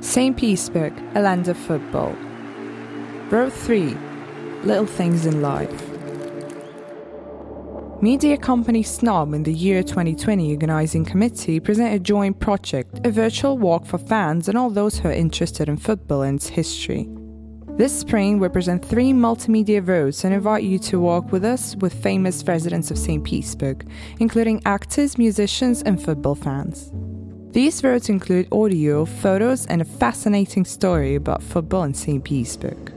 St. Petersburg, a land of football. Row 3 Little Things in Life. Media company Snob in the Euro 2020 organizing committee presented a joint project, a virtual walk for fans and all those who are interested in football and its history. This spring, we present three multimedia roads and invite you to walk with us with famous residents of St. Petersburg, including actors, musicians, and football fans. These roads include audio, photos, and a fascinating story about football in St. Petersburg.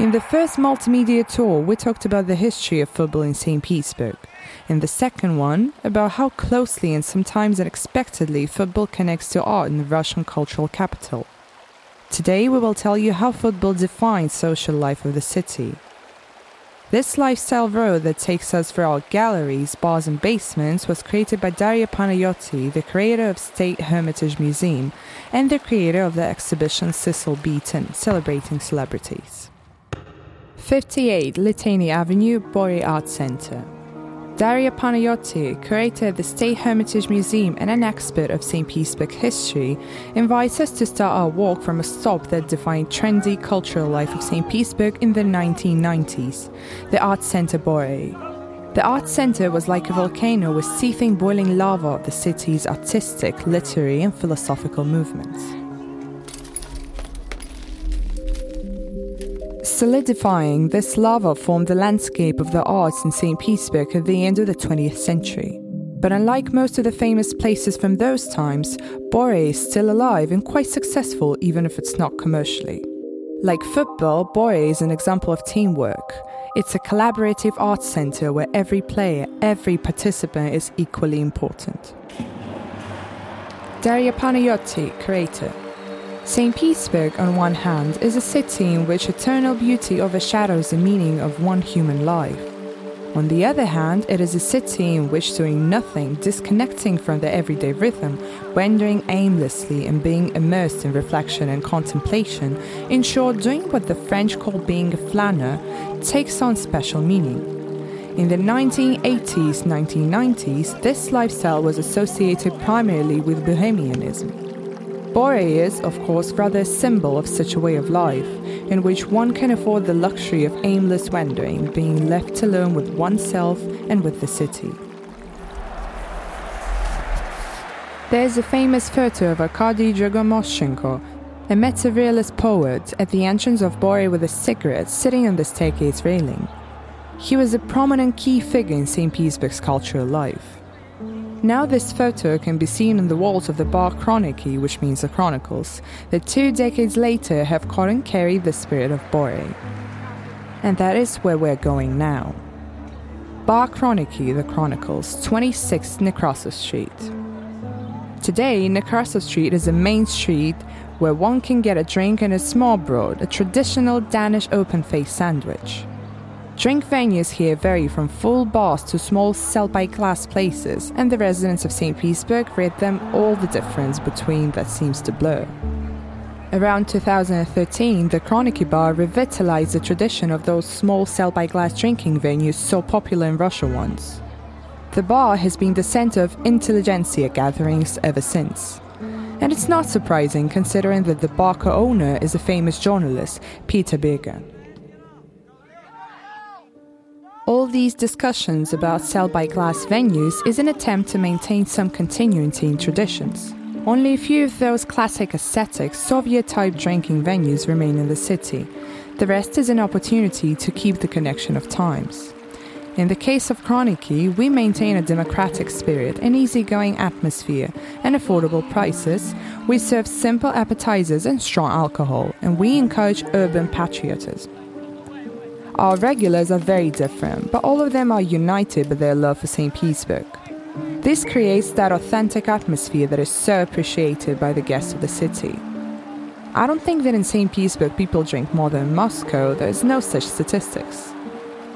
In the first multimedia tour, we talked about the history of football in St. Petersburg. In the second one, about how closely and sometimes unexpectedly football connects to art in the Russian cultural capital. Today, we will tell you how football defines social life of the city. This lifestyle road that takes us through our galleries, bars, and basements was created by Daria Panayotti, the creator of State Hermitage Museum and the creator of the exhibition Cecil Beaton, celebrating celebrities. 58 Liteyny Avenue, Borey Art Center. Daria Panayotti, curator of the State Hermitage Museum and an expert of St. Petersburg history, invites us to start our walk from a stop that defined trendy cultural life of St. Petersburg in the 1990s, the Art Center Borey. The Art Center was like a volcano with seething boiling lava of the city's artistic, literary, and philosophical movements. Solidifying, this lava formed the landscape of the arts in St. Petersburg at the end of the 20th century. But unlike most of the famous places from those times, Borey is still alive and quite successful even if it's not commercially. Like football, Borey is an example of teamwork. It's a collaborative arts center where every player, every participant is equally important. Daria Panayotti, creator. St. Petersburg, on one hand, is a city in which eternal beauty overshadows the meaning of one human life. On the other hand, it is a city in which doing nothing, disconnecting from the everyday rhythm, wandering aimlessly and being immersed in reflection and contemplation, in short, doing what the French call being a flâneur, takes on special meaning. In the 1980s 1990s, this lifestyle was associated primarily with bohemianism. Borey is, of course, rather a symbol of such a way of life, in which one can afford the luxury of aimless wandering, being left alone with oneself and with the city. There's a famous photo of Arkady Dragomoshchenko, a meta-realist poet, at the entrance of Borey with a cigarette sitting on the staircase railing. He was a prominent key figure in St. Petersburg's cultural life. Now, this photo can be seen on the walls of the Bar Kroniki, which means the Chronicles, that two decades later have caught and carried the spirit of Borey. And that is where we're going now. Bar Kroniki, the Chronicles, 26 Nekrasov Street. Today, Nekrasov Street is a main street where one can get a drink and a smørrebrød, a traditional Danish open faced sandwich. Drink venues here vary from full bars to small sell by glass places, and the residents of St. Petersburg read them all the difference between that seems to blur. Around 2013, the Kroniki Bar revitalized the tradition of those small sell by glass drinking venues so popular in Russia once. The bar has been the center of intelligentsia gatherings ever since. And it's not surprising considering that the bar owner is a famous journalist, Peter Beger. All these discussions about sell by glass venues is an attempt to maintain some continuity in traditions. Only a few of those classic aesthetic Soviet type drinking venues remain in the city. The rest is an opportunity to keep the connection of times. In the case of Kroniki, we maintain a democratic spirit, an easygoing atmosphere, and affordable prices. We serve simple appetizers and strong alcohol, and we encourage urban patriotism. Our regulars are very different, but all of them are united by their love for St. Petersburg. This creates that authentic atmosphere that is so appreciated by the guests of the city. I don't think that in St. Petersburg people drink more than in Moscow, there's no such statistics.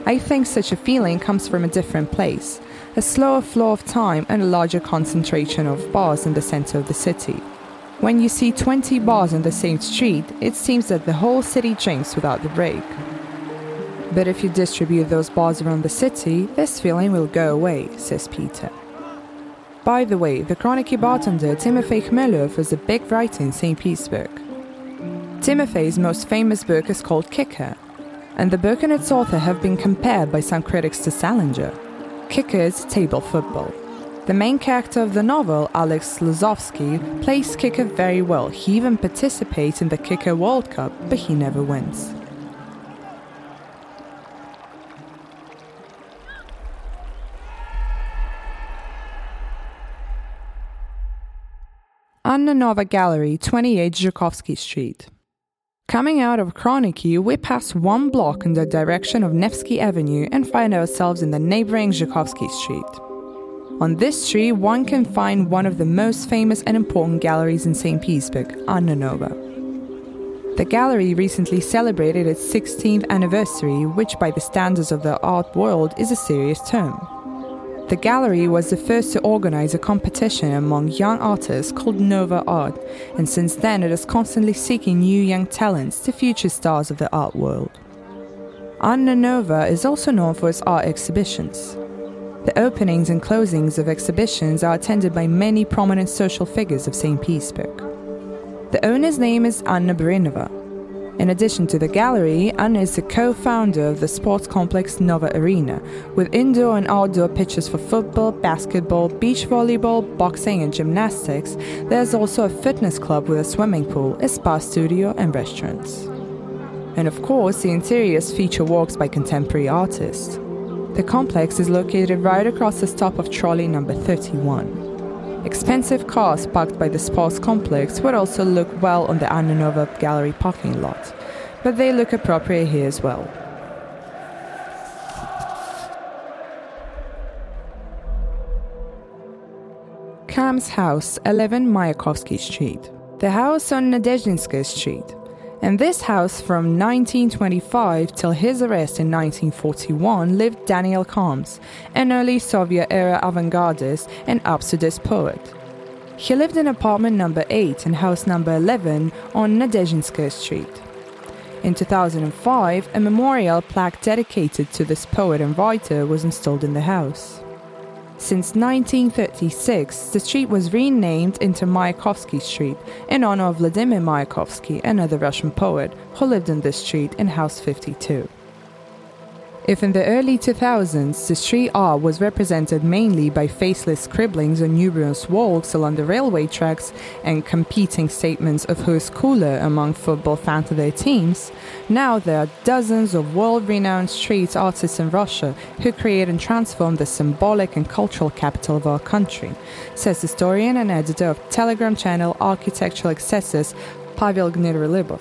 I think such a feeling comes from a different place, a slower flow of time and a larger concentration of bars in the center of the city. When you see 20 bars on the same street, it seems that the whole city drinks without the break. But if you distribute those bars around the city, this feeling will go away, says Peter. By the way, the Kroniki bartender Timofey Khmelov was a big writer in St. Petersburg. Timofey's most famous book is called Kicker, and the book and its author have been compared by some critics to Salinger. Kicker is table football. The main character of the novel, Alex Lozovsky, plays kicker very well. He even participates in the Kicker World Cup, but he never wins. Anna Nova Gallery, 28 Zhukovsky Street. Coming out of Kroniki, we pass one block in the direction of Nevsky Avenue and find ourselves in the neighboring Zhukovsky Street. On this street, one can find one of the most famous and important galleries in St. Petersburg, Anna Nova. The gallery recently celebrated its 16th anniversary, which, by the standards of the art world, is a serious term. The gallery was the first to organize a competition among young artists called Nova Art, and since then it is constantly seeking new young talents to future stars of the art world. Anna Nova is also known for its art exhibitions. The openings and closings of exhibitions are attended by many prominent social figures of St. Petersburg. The owner's name is Anna Barinova, in addition to the gallery, Anna is the co founder of the sports complex Nova Arena, with indoor and outdoor pitches for football, basketball, beach volleyball, boxing, and gymnastics. There's also a fitness club with a swimming pool, a spa studio, and restaurants. And of course, the interiors feature works by contemporary artists. The complex is located right across the stop of trolley number 31. Expensive cars parked by the sports complex would also look well on the Anna Gallery parking lot, but they look appropriate here as well. Kharms' house, 11 Mayakovsky Street. The house on Nadezhdinsky Street in this house from 1925 till his arrest in 1941 lived Daniel Kharms, an early Soviet era avant gardist and absurdist poet. He lived in apartment number 8 and house number 11 on Nadezhdinskaya Street. In 2005, a memorial plaque dedicated to this poet and writer was installed in the house. Since 1936, the street was renamed into Mayakovsky Street in honor of Vladimir Mayakovsky, another Russian poet who lived in this street in House 52. If in the early 2000s the street art was represented mainly by faceless scribblings on numerous walls along the railway tracks and competing statements of who's cooler among football fans of their teams, now there are dozens of world renowned street artists in Russia who create and transform the symbolic and cultural capital of our country, says historian and editor of Telegram channel Architectural Excesses Pavel Gnilorybov.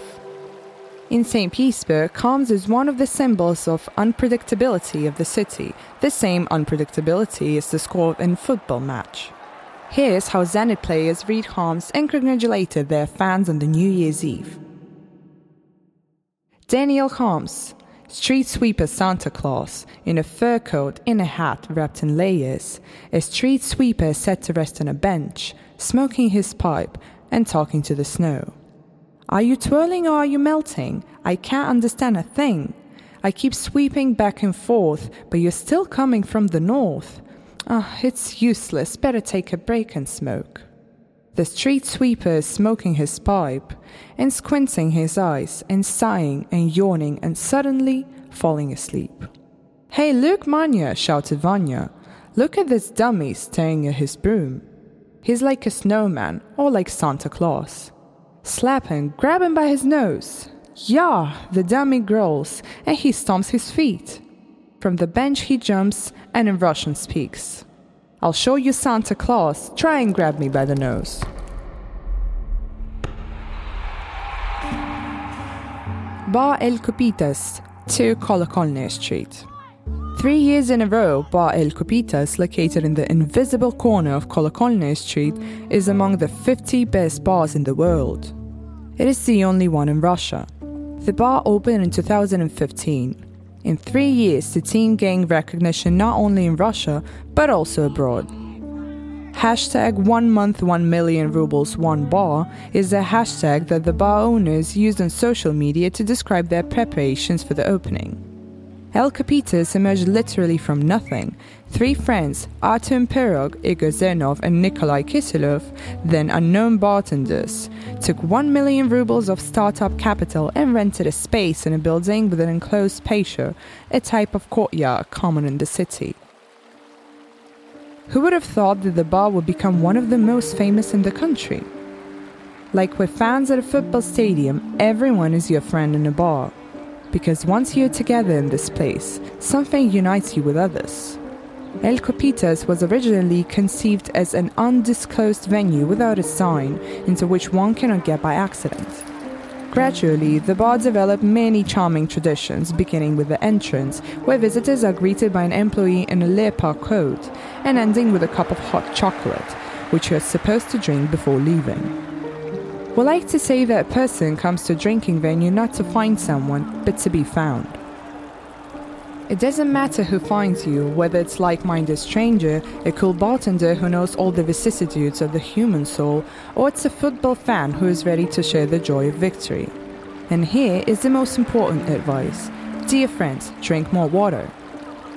In St. Petersburg, Kharms is one of the symbols of unpredictability of the city. The same unpredictability is the score in football match. Here's how Zenit players read Kharms and congratulated their fans on the New Year's Eve. Daniel Kharms, street sweeper Santa Claus, in a fur coat in a hat wrapped in layers, a street sweeper set to rest on a bench, smoking his pipe and talking to the snow. Are you twirling or are you melting? I can't understand a thing. I keep sweeping back and forth, but you're still coming from the north. Ah, oh, it's useless. Better take a break and smoke. The street sweeper is smoking his pipe and squinting his eyes and sighing and yawning and suddenly falling asleep. Hey, look, Manya, shouted Vanya. Look at this dummy staring at his broom. He's like a snowman or like Santa Claus. Slap him, grab him by his nose. Yah! the dummy growls, and he stomps his feet. From the bench he jumps and in Russian speaks. I'll show you Santa Claus. Try and grab me by the nose. Bar El Copitas, 2 Kolokolny Street. Three years in a row, Bar El Copitas, located in the invisible corner of Kolokolny Street, is among the 50 best bars in the world. It is the only one in Russia. The bar opened in 2015. In three years, the team gained recognition not only in Russia, but also abroad. Hashtag one month one million rubles one bar is a hashtag that the bar owners used on social media to describe their preparations for the opening. El Copitas emerged literally from nothing. Three friends, Artem Pirog, Igor Zenov, and Nikolai Kisilov, then unknown bartenders, took 1 million rubles of startup capital and rented a space in a building with an enclosed patio, a type of courtyard common in the city. Who would have thought that the bar would become one of the most famous in the country? Like with fans at a football stadium, everyone is your friend in a bar because once you're together in this place, something unites you with others. El Copitas was originally conceived as an undisclosed venue without a sign into which one cannot get by accident. Gradually, the bar developed many charming traditions, beginning with the entrance, where visitors are greeted by an employee in a leopard coat, and ending with a cup of hot chocolate, which you are supposed to drink before leaving. We like to say that a person comes to a drinking venue not to find someone, but to be found. It doesn't matter who finds you, whether it's like-minded stranger, a cool bartender who knows all the vicissitudes of the human soul, or it's a football fan who is ready to share the joy of victory. And here is the most important advice. Dear friends, drink more water.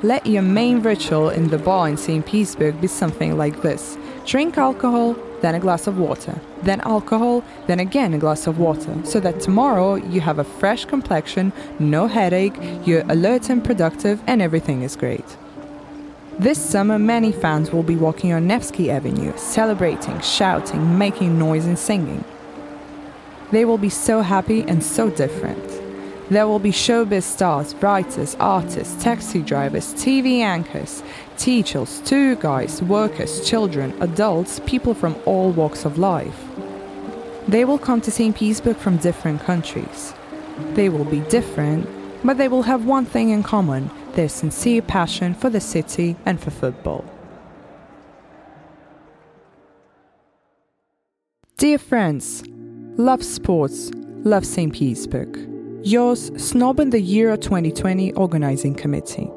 Let your main ritual in the bar in St. Petersburg be something like this. Drink alcohol, then a glass of water, then alcohol, then again a glass of water, so that tomorrow you have a fresh complexion, no headache, you're alert and productive, and everything is great. This summer, many fans will be walking on Nevsky Avenue, celebrating, shouting, making noise, and singing. They will be so happy and so different. There will be showbiz stars, writers, artists, taxi drivers, TV anchors, teachers, tour guides, workers, children, adults, people from all walks of life. They will come to St. Petersburg from different countries. They will be different, but they will have one thing in common their sincere passion for the city and for football. Dear friends, love sports, love St. Petersburg. Yours, Snob in the Euro 2020 Organizing Committee.